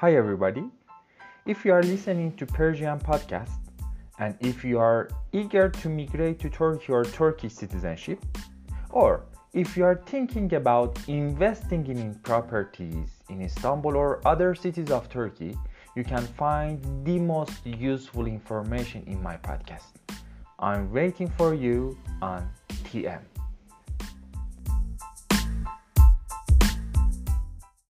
Hi, everybody. If you are listening to Persian podcast and if you are eager to migrate to Turkey or Turkish citizenship, or if you are thinking about investing in properties in Istanbul or other cities of Turkey, you can find the most useful information in my podcast. I'm waiting for you on TM.